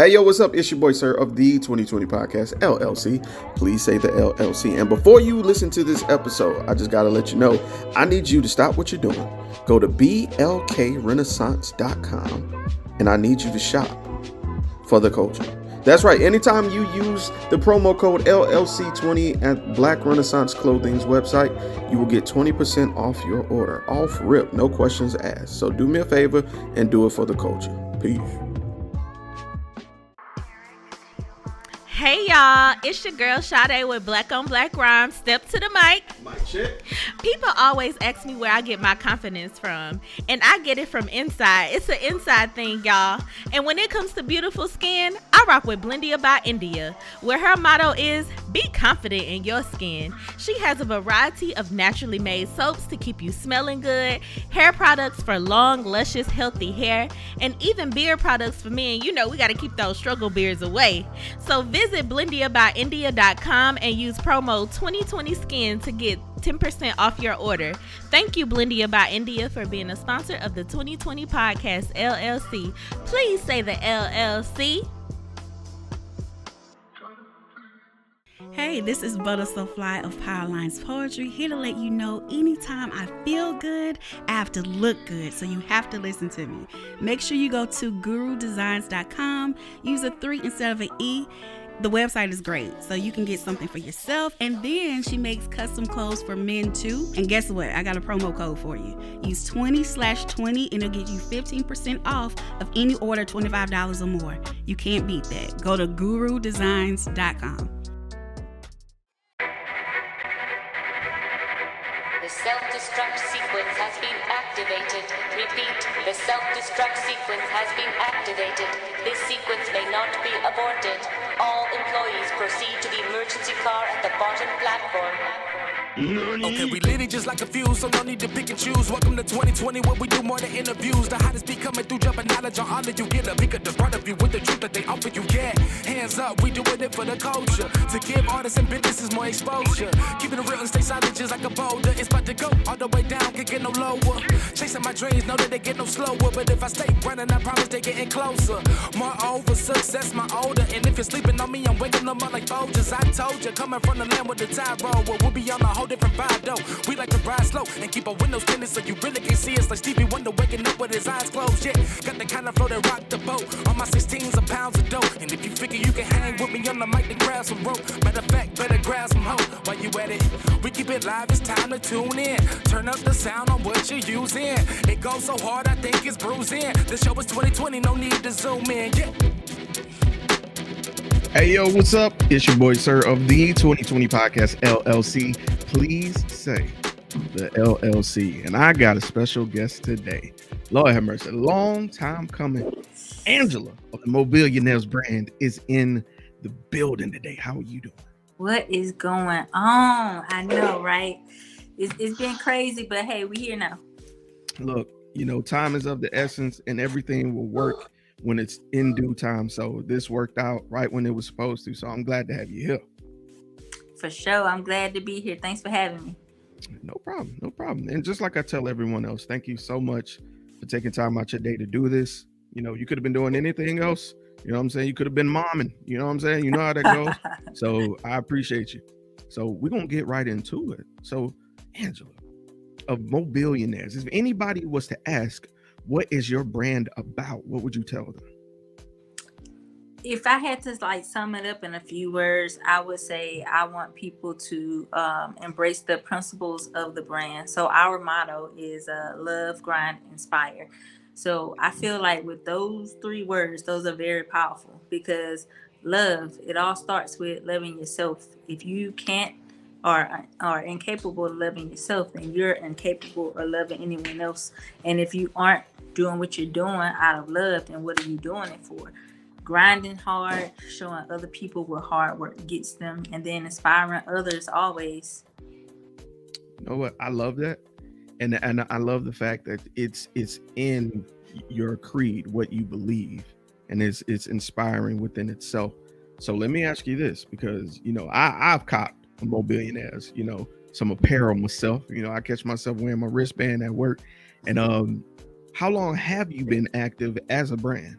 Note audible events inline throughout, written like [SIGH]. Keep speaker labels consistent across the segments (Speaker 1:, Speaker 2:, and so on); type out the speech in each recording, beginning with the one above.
Speaker 1: Hey, yo, what's up? It's your boy, SiRR, of the 2020 Podcast, LLC. Please say the LLC. And before you listen to this episode, I just got to let you know I need you to stop what you're doing. Go to blkrenaissance.com and I need you to shop for the culture. That's right. Anytime you use the promo code LLC20 at Black Renaissance Clothing's website, you will get 20% off your order. Off rip, no questions asked. So do me a favor and do it for the culture. Peace.
Speaker 2: Hey y'all, it's your girl Sade with Black on Black Rhymes. Step to the mic.
Speaker 1: Mic check.
Speaker 2: People always ask me where I get my confidence from, and I get it from inside. It's an inside thing, y'all. And when it comes to beautiful skin, I rock with Blendia by India, where her motto is be confident in your skin. She has a variety of naturally made soaps to keep you smelling good, hair products for long, luscious, healthy hair, and even beard products for men. You know, we got to keep those struggle beards away. So visit blendiabyindia.com and use promo 2020skin to get 10% off your order. Thank you, Blendia by India, for being a sponsor of the 2020 Podcast LLC. Please say the LLC.
Speaker 3: Hey, this is Butter So Fly of Powerlines Poetry, here to let you know anytime I feel good, I have to look good. So you have to listen to me. Make sure you go to gurudesigns.com, use a three instead of an E the website is great. So you can get something for yourself. And then she makes custom clothes for men too. And guess what? I got a promo code for you. Use 20 slash 20 and it'll get you 15% off of any order $25 or more. You can't beat that. Go to gurudesigns.com.
Speaker 4: self-destruct sequence has been activated. Repeat, the self-destruct sequence has been activated. This sequence may not be aborted. All employees proceed to the emergency car at the bottom platform.
Speaker 5: Okay, we lit it just like a fuse, so no need to pick and choose. Welcome to 2020, where we do more than interviews. The hottest be coming through, jumping knowledge on all of you. Get a pick of the front of you with the truth that they offer you. Yeah, hands up, we doing it for the culture. To give artists and businesses more exposure. Keeping it real and stay solid just like a boulder. It's about to go all the way down, can't get no lower. Chasing my dreams, know that they get no slower. But if I stay running, I promise they getting closer. Moreover, success my older. And if you're sleeping on me, I'm waking them up like Folgers. I told you, coming from the land with the tide roll. Well, we'll be on the whole different vibe though. We like to ride slow and keep our windows tinted so you really can see us like Stevie Wonder waking up with his eyes closed. Yeah, got the kind of flow that rock the boat. On my 16s of pounds of dope. And if you figure you can hang with me on the mic, then grab some rope. Matter of fact, better grab some hope while you at it. We keep it live, it's time to tune in. Turn up the sound on what you're using. It goes so hard, I think it's bruising. The show is 2020, no need to zoom in. Yeah.
Speaker 1: Hey, yo, what's up? It's your boy, SiRR, of the 2020 Podcast, LLC. Please say the LLC. And I got a special guest today. Lord have mercy. Long time coming. Angela of the Mobillionairez brand is in the building today. How are you doing?
Speaker 6: What is going on? I know, right? It's, it's been crazy, but hey, we here now.
Speaker 1: Look, you know, time is of the essence and everything will work when it's in due time. So this worked out right when it was supposed to. So I'm glad to have you here.
Speaker 6: For sure. I'm glad to be here. Thanks for having me.
Speaker 1: No problem. No problem. And just like I tell everyone else, thank you so much for taking time out your day to do this. You know, you could have been doing anything else. You know what I'm saying? You could have been momming. You know what I'm saying? You know how that goes. [LAUGHS] so I appreciate you. So we're gonna get right into it. So, Angela, of Mobillionairez, if anybody was to ask, what is your brand about? What would you tell them?
Speaker 6: If I had to like sum it up in a few words, I would say I want people to um, embrace the principles of the brand. So our motto is uh, love, grind, inspire. So I feel like with those three words, those are very powerful because love, it all starts with loving yourself. If you can't or are incapable of loving yourself, then you're incapable of loving anyone else. And if you aren't doing what you're doing out of love, then what are you doing it for? Grinding hard, showing other people what hard work gets them, and then inspiring others always.
Speaker 1: You know what? I love that. And and I love the fact that it's it's in your creed, what you believe, and it's it's inspiring within itself. So let me ask you this, because you know, I, I've copped Mobillionairez, you know, some apparel myself. You know, I catch myself wearing my wristband at work. And um, how long have you been active as a brand?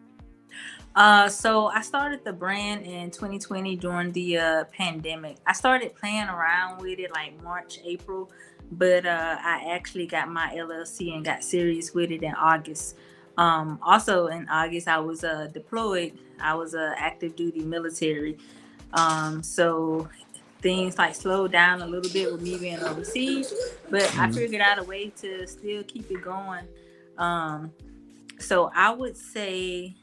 Speaker 6: Uh, so I started the brand in 2020 during the uh, pandemic. I started playing around with it like March, April, but uh, I actually got my LLC and got serious with it in August. Um, also in August, I was uh, deployed. I was a active duty military. Um, so things like slowed down a little bit with me being overseas, but mm-hmm. I figured out a way to still keep it going. Um, so I would say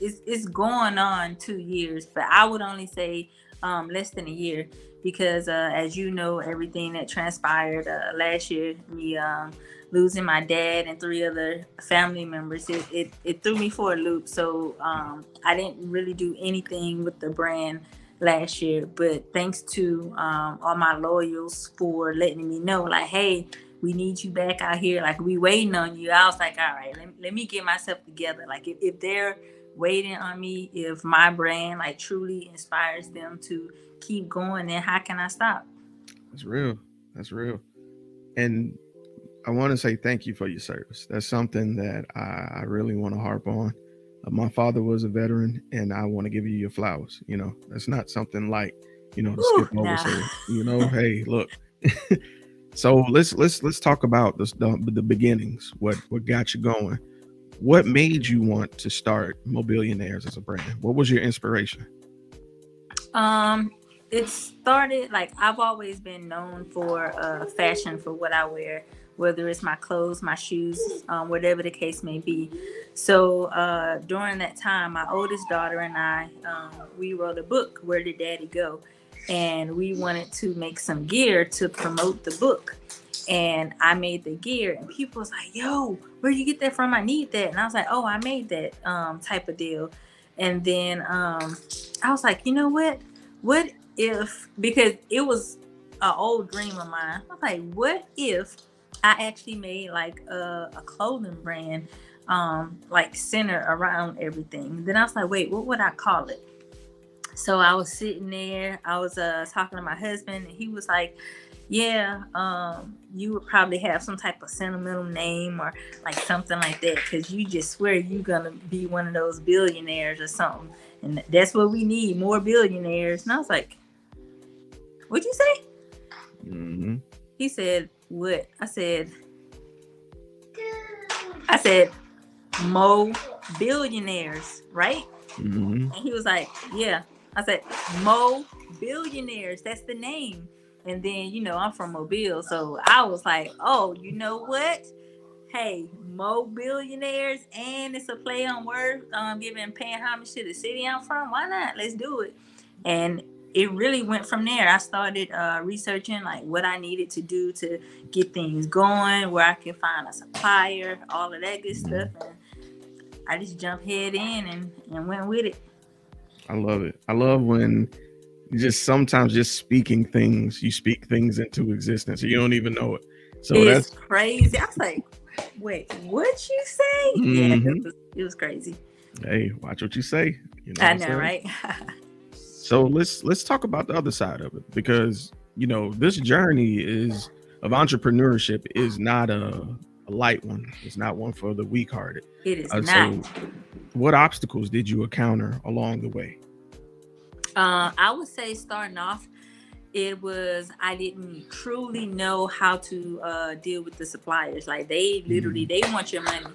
Speaker 6: it's, it's going on two years, but I would only say um, less than a year because, uh, as you know, everything that transpired uh, last year, me um, losing my dad and three other family members, it, it, it threw me for a loop. So um, I didn't really do anything with the brand last year, but thanks to um, all my loyals for letting me know, like, hey, we need you back out here. Like, we waiting on you. I was like, all right, let, let me get myself together. Like, if, if they're waiting on me if my brand like truly inspires them to keep going then how can i stop
Speaker 1: that's real that's real and i want to say thank you for your service that's something that i, I really want to harp on uh, my father was a veteran and i want to give you your flowers you know that's not something like you know to Ooh, skip over nah. so, you know [LAUGHS] hey look [LAUGHS] so let's let's let's talk about the, the beginnings what what got you going what made you want to start Mobillionairez as a brand? What was your inspiration?
Speaker 6: Um, it started like I've always been known for uh, fashion for what I wear, whether it's my clothes, my shoes, um, whatever the case may be. So uh, during that time, my oldest daughter and I, um, we wrote a book, Where Did Daddy Go? And we wanted to make some gear to promote the book and I made the gear, and people was like, "Yo, where you get that from? I need that." And I was like, "Oh, I made that um, type of deal." And then um, I was like, "You know what? What if because it was an old dream of mine? I was like, what if I actually made like a, a clothing brand, um, like center around everything?" Then I was like, "Wait, what would I call it?" So I was sitting there, I was uh, talking to my husband, and he was like, yeah, um, you would probably have some type of sentimental name or like something like that because you just swear you're gonna be one of those billionaires or something, and that's what we need more billionaires. And I was like, "What'd you say?" Mm-hmm. He said, "What?" I said, "I said, Mo billionaires, right?" Mm-hmm. And he was like, "Yeah." I said, Mo billionaires. That's the name. And then, you know, I'm from Mobile. So I was like, oh, you know what? Hey, Mo billionaires, and it's a play on words, um, giving paying homage to the city I'm from. Why not? Let's do it. And it really went from there. I started uh, researching like what I needed to do to get things going, where I could find a supplier, all of that good stuff. And I just jumped head in and, and went with it.
Speaker 1: I love it. I love when just sometimes just speaking things, you speak things into existence. You don't even know it. So
Speaker 6: it's that's crazy. I was like, wait, what you say? Mm-hmm. Yeah, it was, it was, crazy.
Speaker 1: Hey, watch what you say. You know
Speaker 6: I know, right? [LAUGHS]
Speaker 1: so let's let's talk about the other side of it because you know this journey is of entrepreneurship is not a, a light one. It's not one for the weak-hearted.
Speaker 6: It is uh, not. So
Speaker 1: what obstacles did you encounter along the way?
Speaker 6: Uh, I would say starting off, it was I didn't truly know how to uh, deal with the suppliers. Like they literally mm-hmm. they want your money.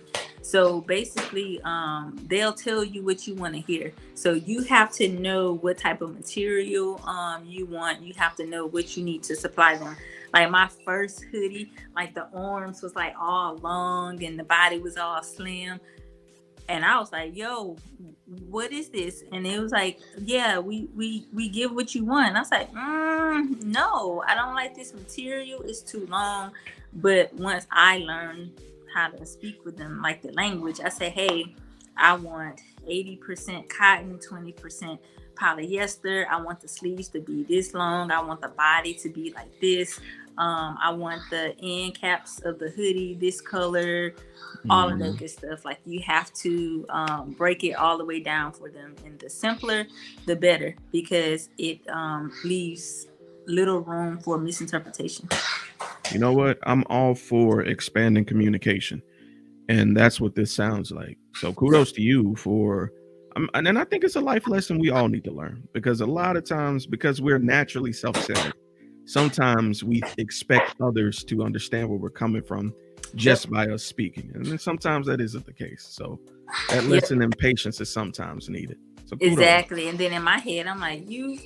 Speaker 6: So basically, um, they'll tell you what you want to hear. So you have to know what type of material um, you want. You have to know what you need to supply them. Like my first hoodie, like the arms was like all long and the body was all slim and I was like, "Yo, what is this?" And it was like, "Yeah, we we we give what you want." And I was like, mm, "No, I don't like this material. It's too long." But once I learned how to speak with them, like the language, I said, "Hey, I want eighty percent cotton, twenty percent." polyester. I want the sleeves to be this long. I want the body to be like this. Um, I want the end caps of the hoodie this color, mm-hmm. all of that mm-hmm. good stuff. Like you have to um, break it all the way down for them, and the simpler, the better, because it um, leaves little room for misinterpretation.
Speaker 1: You know what? I'm all for expanding communication, and that's what this sounds like. So kudos to you for um, and I think it's a life lesson we all need to learn because a lot of times, because we're naturally self-centered, sometimes we expect others to understand where we're coming from just by us speaking, and then sometimes that isn't the case. So that lesson yep. patience is sometimes needed.
Speaker 6: So exactly, and then in my head, I'm like, you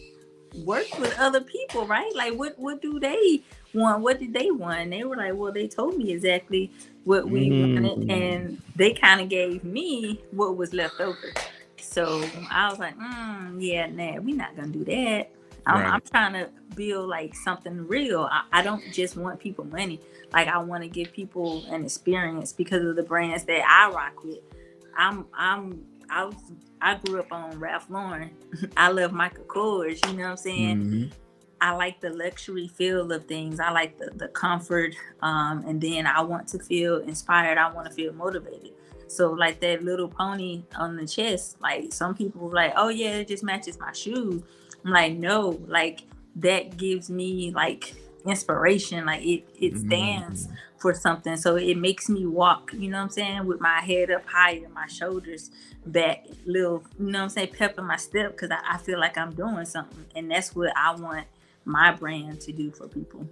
Speaker 6: work with other people, right? Like, what what do they want? What did they want? And they were like, well, they told me exactly what we mm-hmm. wanted, and they kind of gave me what was left over. So I was like, mm, yeah, nah, we're not gonna do that. I'm, right. I'm, trying to build like something real. I, I don't just want people money. Like I want to give people an experience because of the brands that I rock with. I'm I'm I was I grew up on Ralph Lauren. [LAUGHS] I love Michael Kors. You know what I'm saying? Mm-hmm. I like the luxury feel of things. I like the the comfort, um, and then I want to feel inspired. I want to feel motivated. So like that little pony on the chest, like some people like, oh yeah, it just matches my shoes. I'm like, no, like that gives me like inspiration. Like it it mm-hmm. stands mm-hmm. for something. So it makes me walk, you know what I'm saying, with my head up higher, my shoulders back, little, you know what I'm saying, pep in my step because I, I feel like I'm doing something. And that's what I want my brand to do for people.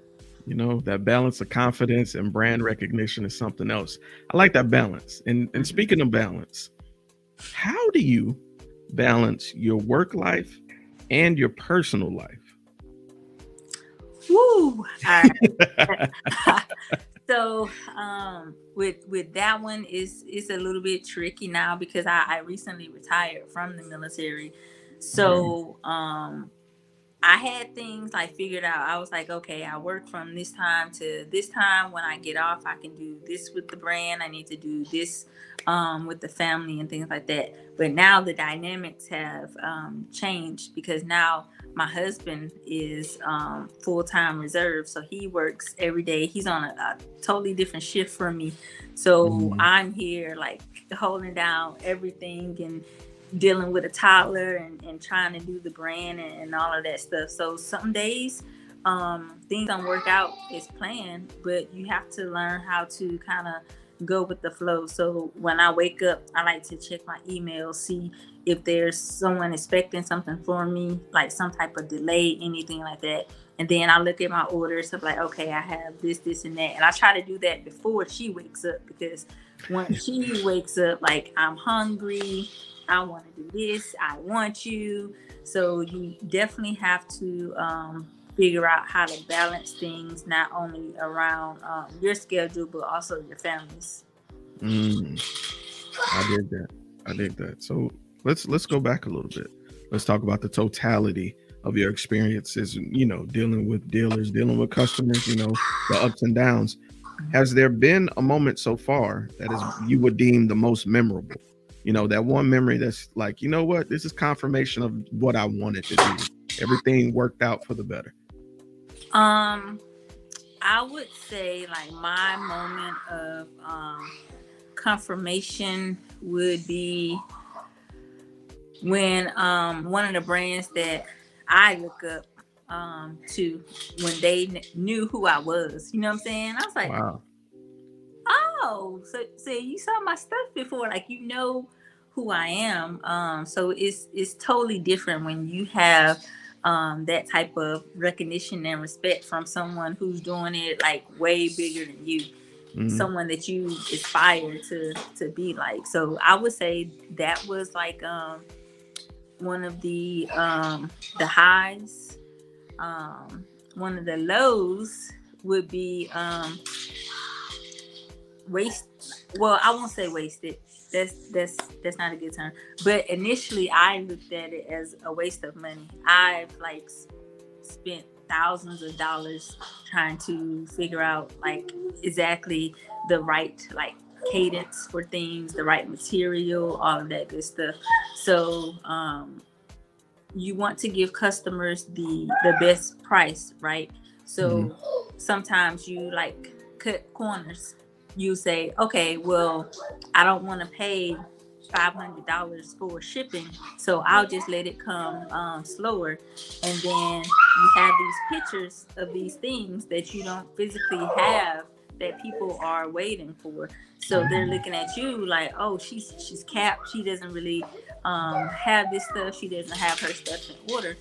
Speaker 1: You know, that balance of confidence and brand recognition is something else. I like that balance. And and speaking of balance, how do you balance your work life and your personal life?
Speaker 6: Woo! [LAUGHS] [LAUGHS] so um with with that one is it's a little bit tricky now because I, I recently retired from the military. So um I had things like figured out. I was like, okay, I work from this time to this time. When I get off, I can do this with the brand. I need to do this um, with the family and things like that. But now the dynamics have um, changed because now my husband is um, full time reserve. So he works every day. He's on a, a totally different shift from me. So mm-hmm. I'm here like holding down everything and dealing with a toddler and, and trying to do the brand and, and all of that stuff. So some days um, things don't work out as planned, but you have to learn how to kind of go with the flow. So when I wake up, I like to check my email, see if there's someone expecting something for me, like some type of delay, anything like that. And then I look at my orders of like, okay, I have this, this, and that. And I try to do that before she wakes up because when she wakes up, like I'm hungry, I want to do this, I want you. So you definitely have to um, figure out how to balance things not only around um, your schedule but also your family's.
Speaker 1: Mm, I did that. I did that. So let's let's go back a little bit. Let's talk about the totality of your experiences. You know, dealing with dealers, dealing with customers. You know, the ups and downs. Has there been a moment so far that is you would deem the most memorable? You know that one memory that's like you know what? This is confirmation of what i wanted to do everything worked out for the better.
Speaker 6: Um i would say like my moment of um confirmation would be when um one of the brands that i look up um to when they kn- knew who i was you know what i'm saying? I was like wow oh, so so you saw my stuff before, like you know who I am. Um, so it's it's totally different when you have um, that type of recognition and respect from someone who's doing it like way bigger than you. Mm-hmm. Someone that you aspire to to be like. So I would say that was like um, one of the um, the highs. Um, one of the lows would be um, waste well i won't say wasted. That's that's that's not a good term. But initially i looked at it as a waste of money. I've like spent thousands of dollars trying to figure out like exactly the right like cadence for things the right material all of that good stuff. So um you want to give customers the the best price right? So mm-hmm. sometimes you like cut corners you say, okay, well, I don't want to pay $500 for shipping, so I'll just let it come um, slower. And then you have these pictures of these things that you don't physically have that people are waiting for. So they're looking at you like, oh, she's she's capped. She doesn't really um, have this stuff. She doesn't have her stuff in order.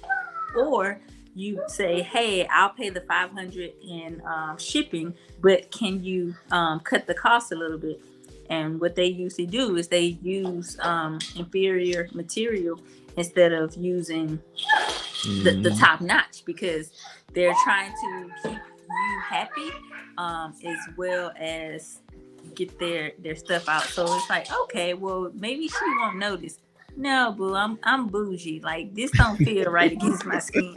Speaker 6: Or you say, hey, I'll pay the 500 in um, shipping, but can you um, cut the cost a little bit? And what they usually do is they use um, inferior material instead of using the, the
Speaker 1: Mhm.
Speaker 6: top notch because they're trying to keep you happy um, as well as get their their stuff out. So it's like, okay, well maybe she won't notice. No, boo, I'm I'm bougie. Like this don't feel right against my skin.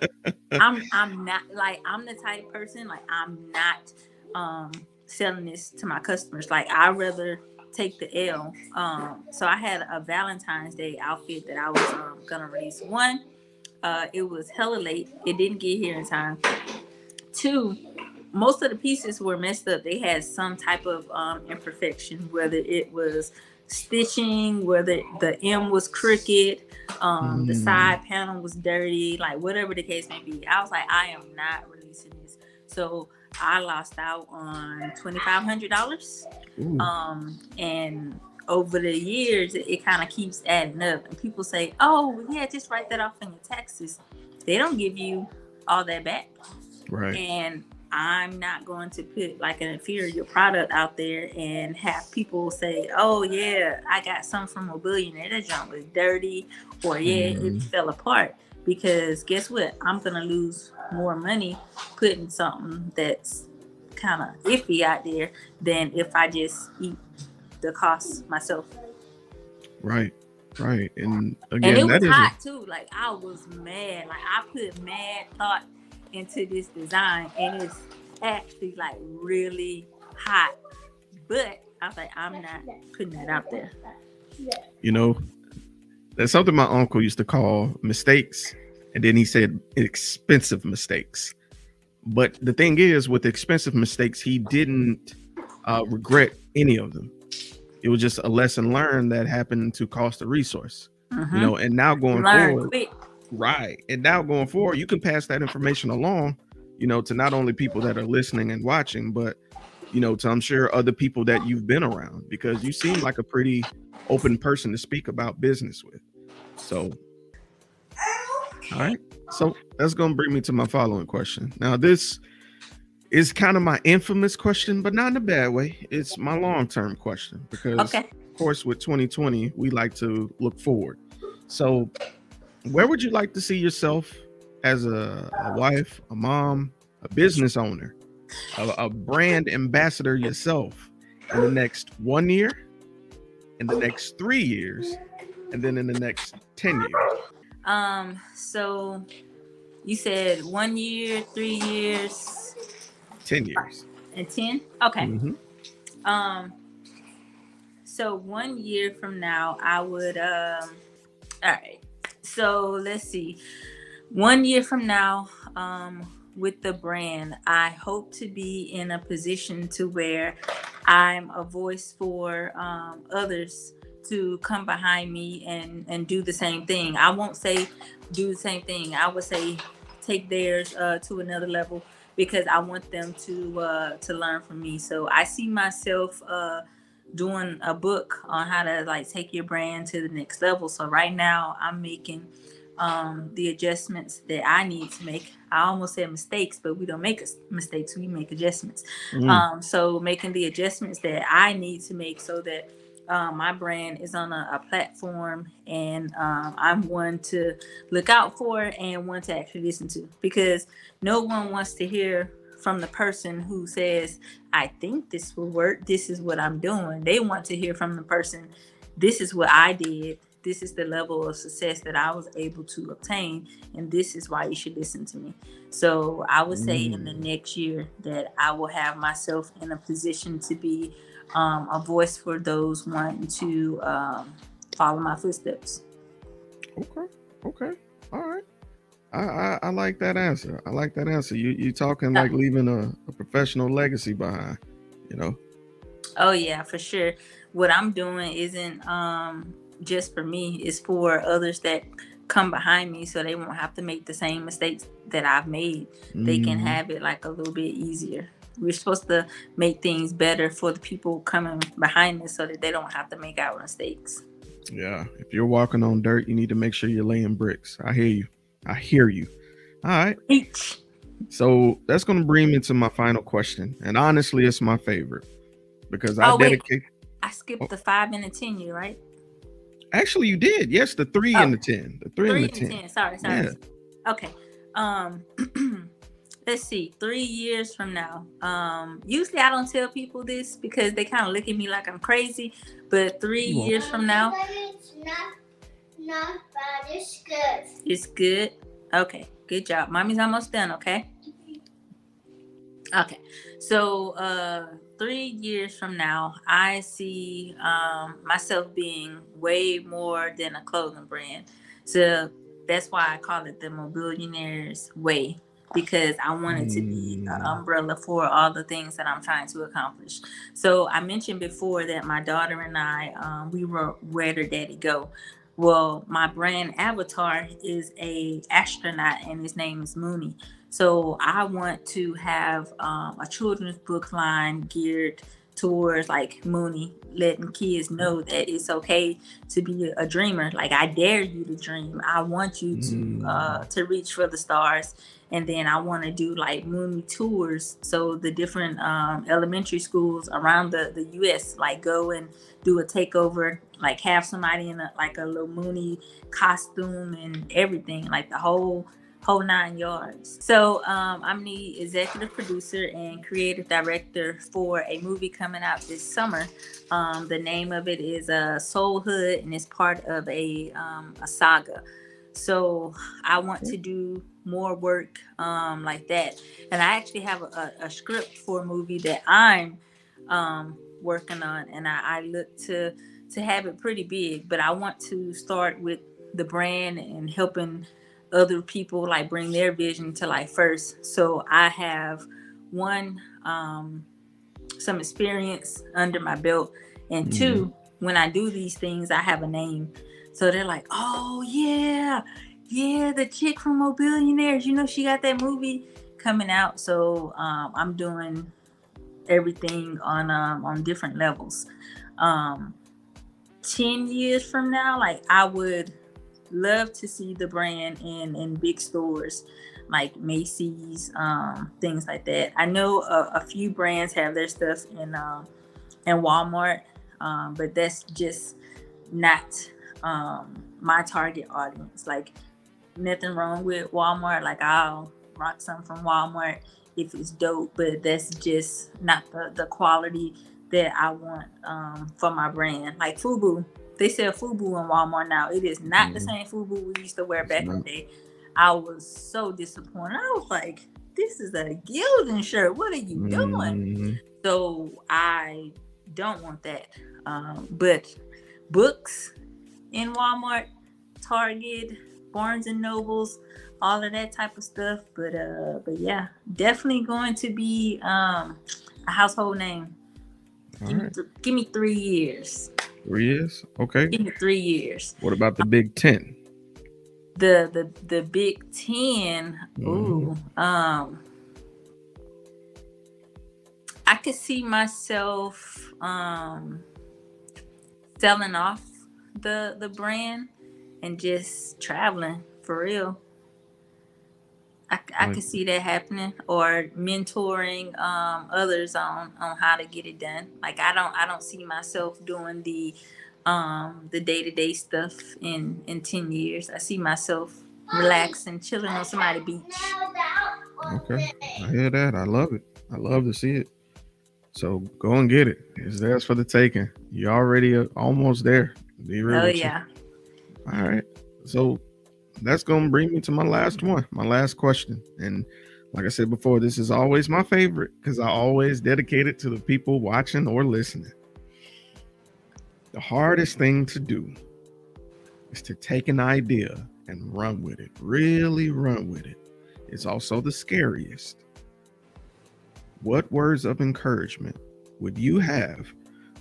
Speaker 6: I'm I'm not like I'm the type person like I'm not um selling this to my customers. Like I rather take the L. Um so I had a Valentine's Day outfit that I was um, gonna release. One, uh it was hella late. It didn't get here in time. Two, most of the pieces were messed up. They had some type of um imperfection, whether it was stitching, whether the M was crooked, um, the
Speaker 1: Mm.
Speaker 6: side panel was dirty, like whatever the case may be. I was like, I am not releasing this. So I lost out on twenty five hundred dollars. Um, and over the years, it, it kind of keeps adding up. And people say, "Oh, yeah, just write that off in your taxes." They don't give you all that back
Speaker 1: right.
Speaker 6: and I'm not going to put like an inferior product out there and have people say, "Oh yeah, I got some from a billionaire. That junk was dirty," or "Yeah,
Speaker 1: Mhm.
Speaker 6: it fell apart." Because guess what? I'm gonna lose more money putting something that's kind of iffy out there than if I just eat the cost myself.
Speaker 1: Right. Right. And
Speaker 6: and
Speaker 1: again,
Speaker 6: it
Speaker 1: that
Speaker 6: was
Speaker 1: is
Speaker 6: hot too. Like I was mad. Like I put mad thought into this design, and it's actually like really hot. But I was like, I'm not putting that out there.
Speaker 1: you know, that's something my uncle used to call mistakes. And then he said expensive mistakes. But the thing is, with expensive mistakes, he didn't uh, regret any of them. It was just a lesson learned that happened to cost a resource,
Speaker 6: Mhm.
Speaker 1: you know. And now going
Speaker 6: Learn
Speaker 1: forward,
Speaker 6: quick.
Speaker 1: Right? And now going forward, you can pass that information along, you know, to not only people that are listening and watching, but you know, to I'm sure other people that you've been around because you seem like a pretty open person to speak about business with. So, all right. So that's going to bring me to my following question. Now, this is kind of my infamous question, but not in a bad way. It's my long term question because,
Speaker 6: Okay.
Speaker 1: of course, with 2020, we like to look forward. So, where would you like to see yourself as a, a wife, a mom, a business owner, a, a brand ambassador yourself in the next one year, in the next three years, and then in the next 10 years?
Speaker 6: Um. So you said one year, three years,
Speaker 1: 10 years.
Speaker 6: and ten. Okay.
Speaker 1: Mhm.
Speaker 6: Um. So one year from now, I would. Um. All right. So let's see. One year from now, um, with the brand, I hope to be in a position to where I'm a voice for um, others to come behind me and and do the same thing. I won't say do the same thing. I would say take theirs uh, to another level because I want them to uh, to learn from me. So I see myself uh, doing a book on how to like take your brand to the next level. So right now I'm making um, the adjustments that I need to make. I almost said mistakes, but we don't make mistakes. We make adjustments.
Speaker 1: Mm.
Speaker 6: Um, so making the adjustments that I need to make so that um, my brand is on a, a platform and um, I'm one to look out for and one to actually listen to because no one wants to hear from the person who says, I think this will work. This is what I'm doing. They want to hear from the person, this is what I did. This is the level of success that I was able to obtain. And this is why you should listen to me. So I would say in the next year that I will have myself in a position to be um, a voice for those wanting to um, follow my footsteps.
Speaker 1: Okay. Okay. All right. I, I I like that answer. I like that answer. You you talking like leaving a, a professional legacy behind. You know.
Speaker 6: Oh yeah, for sure. What I'm doing isn't um, just for me; it's for others that come behind me, so they won't have to make the same mistakes that I've made. They can
Speaker 1: Mhm.
Speaker 6: have it like a little bit easier. we're supposed to make things better for the people coming behind us so that they don't have to make our mistakes.
Speaker 1: Yeah. If you're walking on dirt, you need to make sure you're laying bricks. I hear you. I hear you. All right. So that's going to bring me to my final question. And honestly, it's my favorite because I
Speaker 6: Oh,
Speaker 1: dedicate.
Speaker 6: I skipped the five and the ten year, right?
Speaker 1: Actually, you did. Yes, the three
Speaker 6: Oh.
Speaker 1: and the 10. The three,
Speaker 6: Three
Speaker 1: and the 10.
Speaker 6: ten. Sorry, sorry.
Speaker 1: Yeah.
Speaker 6: Okay. Um [CLEARS THROAT] let's see, three years from now. Um usually I don't tell people this because they kind of look at me like I'm crazy, but three years from now
Speaker 7: not not bad. It's good.
Speaker 6: it's good. Okay, good job. Mommy's almost done, okay? Okay. So uh three years from now, I see um myself being way more than a clothing brand. So that's why I call it the Mobillionairez Way because I want it to be an
Speaker 1: Mm.
Speaker 6: umbrella for all the things that I'm trying to accomplish. So I mentioned before that my daughter and I, um, we were where did daddy go? Well, my brand avatar is a astronaut and his name is Mooney. So I want to have um, a children's book line geared towards like Mooney, letting kids know that it's okay to be a dreamer. Like I dare you to dream. I want you to
Speaker 1: Mm.
Speaker 6: uh, to reach for the stars. And then I want to do like Mooney tours. So the different um, elementary schools around the, the U.S. like go and do a takeover, like have somebody in a, like a little Mooney costume and everything, like the whole whole nine yards. So um, I'm the executive producer and creative director for a movie coming out this summer. Um, the name of it is uh, Soul Hood, and it's part of a um, a saga. So I want to do more work um, like that, and I actually have a, a, a script for a movie that I'm um, working on, and I, I look to to have it pretty big. But I want to start with the brand and helping other people like bring their vision to life first. So I have one um, some experience under my belt, and 2 when I do these things, I have a name. So they're like, "Oh yeah, yeah, the chick from Mobillionairez. You know, she got that movie coming out." So um, I'm doing everything on um, on different levels. Um, Ten years from now, like I would love to see the brand in in big stores like Macy's, um, things like that. I know a, a few brands have their stuff in um, in Walmart, um, but that's just not um, my target audience. Like nothing wrong with Walmart. Like I'll rock some from Walmart if it's dope, but that's just not the, the quality that I want um, for my brand. Like Fubu, they sell Fubu in Walmart now. It is not the
Speaker 1: Mhm.
Speaker 6: same Fubu we used to wear back in the day. I was so disappointed. I was like, this is a Gildan shirt. What are you doing?
Speaker 1: Mhm.
Speaker 6: So I don't want that. Um, but books in Walmart, Target, Barnes and Nobles, all of that type of stuff. But uh, but yeah, definitely going to be um a household name. Give, me th- give me three years.
Speaker 1: Three years. Okay.
Speaker 6: Give me three years.
Speaker 1: What about the Big Ten?
Speaker 6: The the the Big 10 Ooh, um, I could see myself um selling off the the brand and just traveling for real. I, I
Speaker 1: Right.
Speaker 6: could see that happening or mentoring um others on on how to get it done. Like I don't I don't see myself doing the um the day-to-day stuff in in 10 years. I see myself relaxing, chilling on somebody's beach.
Speaker 1: Okay. I hear that. I love it. I love to see it. So go and get it. It's theirs for the taking. You're already uh, almost there. Be real
Speaker 6: Oh
Speaker 1: with you.
Speaker 6: yeah.
Speaker 1: All right. So that's going to bring me to my last one, my last question. And like I said before, this is always my favorite because I always dedicate it to the people watching or listening. The hardest thing to do is to take an idea and run with it, really run with it. It's also the scariest. What words of encouragement would you have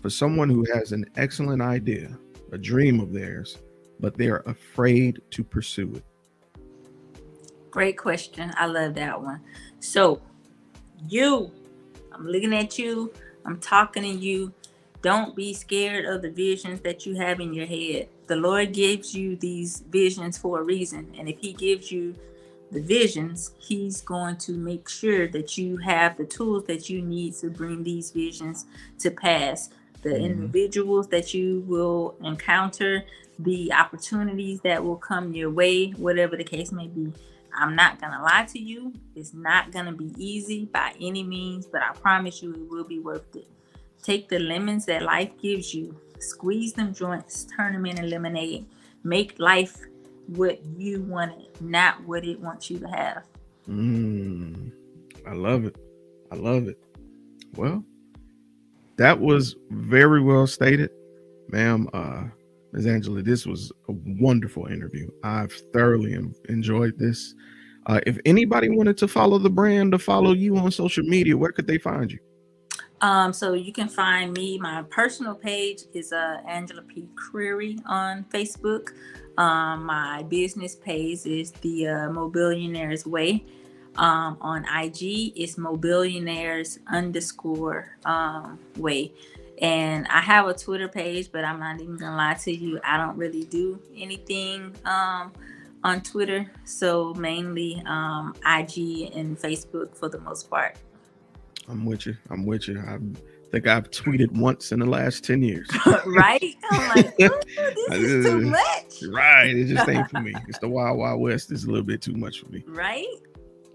Speaker 1: for someone who has an excellent idea, a dream of theirs, but they're afraid to pursue it?
Speaker 6: Great question. I love that one. So, you, I'm looking at you. I'm talking to you. Don't be scared of the visions that you have in your head. The Lord gives you these visions for a reason. And if He gives you the visions, He's going to make sure that you have the tools that you need to bring these visions to pass. The
Speaker 1: Mhm.
Speaker 6: individuals that you will encounter, the opportunities that will come your way, whatever the case may be. I'm not gonna lie to you. It's not gonna be easy by any means, but I promise you it will be worth it. Take the lemons that life gives you, squeeze them joints, turn them into lemonade. Make life what you want it, not what it wants you to have.
Speaker 1: Mm, I love it. I love it. Well, that was very well stated, ma'am. Uh, Ms. Angela, this was a wonderful interview. I've thoroughly enjoyed this. Uh, if anybody wanted to follow the brand, to follow you on social media, where could they find you?
Speaker 6: Um, so you can find me. My personal page is uh, Angela P. Creary on Facebook. Um, my business page is the uh, Mobillionairez Way. Um, on IG, it's Mobillionairez underscore um, Way. And I have a Twitter page, but I'm not even gonna lie to you. I don't really do anything um, on Twitter. So mainly um, IG and Facebook for the most part.
Speaker 1: I'm with you. I'm with you. I think I've tweeted once in the last 10 years. [LAUGHS]
Speaker 6: right? I'm like, [LAUGHS] this is too
Speaker 1: Uh,
Speaker 6: much.
Speaker 1: right. It just ain't [LAUGHS] for me. It's the Wild Wild West. It's a little bit too much for me.
Speaker 6: Right?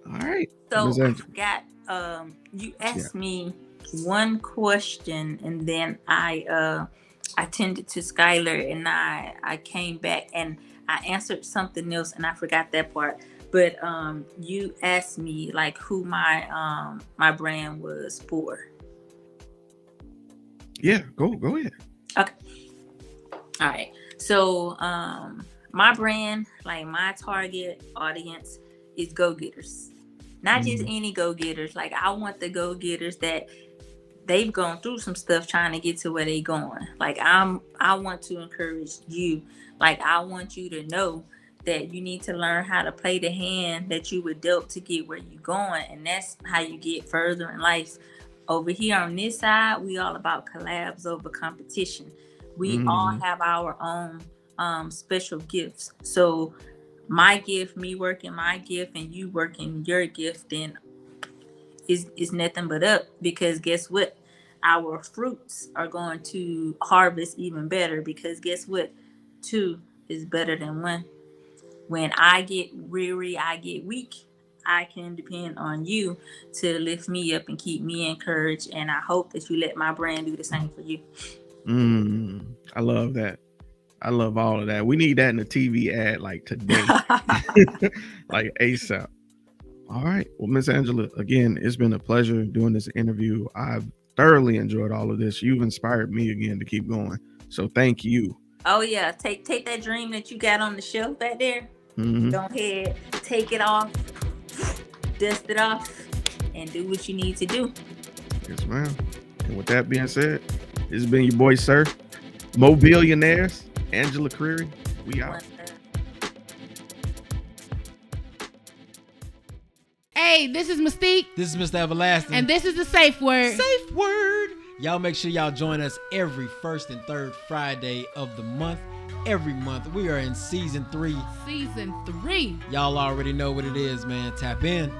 Speaker 1: All right.
Speaker 6: So. I forgot um you asked me one question and then I uh I tended to Skylar and I I came back and I answered something else and I forgot that part. But um you asked me like who my um my brand was for.
Speaker 1: Yeah, go go ahead.
Speaker 6: Okay. All right. So um my brand, like my target audience is go-getters. Not just any go-getters. Like I want the go-getters that they've gone through some stuff trying to get to where they going. Like I'm I want to encourage you. Like I want you to know that you need to learn how to play the hand that you were dealt to get where you're going. And that's how you get further in life. Over here on this side, we all about collabs over competition. We all
Speaker 1: Mhm.
Speaker 6: have our own um, special gifts. So my gift, me working my gift, and you working your gift, then is is nothing but up. Because guess what? Our fruits are going to harvest even better. Because guess what? Two is better than one. When I get weary, I get weak. I can depend on you to lift me up and keep me encouraged. And I hope that you let my brand do the same for you.
Speaker 1: Mm, I love that. I love all of that. We need that in a TV ad like today, [LAUGHS] [LAUGHS] like ASAP. All right. Well, Miss Angela, again, it's been a pleasure doing this interview. I've thoroughly enjoyed all of this. You've inspired me again to keep going. So thank you.
Speaker 6: Oh yeah, take take that dream that you got on the shelf back there.
Speaker 1: Mhm.
Speaker 6: Go ahead, take it off, dust it off, and do what you need to do.
Speaker 1: Yes, ma'am. And with that being said, this has been your boy, SiRR, Mobillionairez, Angela Creary. We out.
Speaker 8: Hey, this is Mystique,
Speaker 9: This is Mr. Everlasting.
Speaker 8: and this is the safe word.
Speaker 9: Safe word. Y'all make sure y'all join us every first and third Friday of the month. Every month. We are in season three.
Speaker 8: Season three.
Speaker 9: Y'all already know what it is, man. Tap in.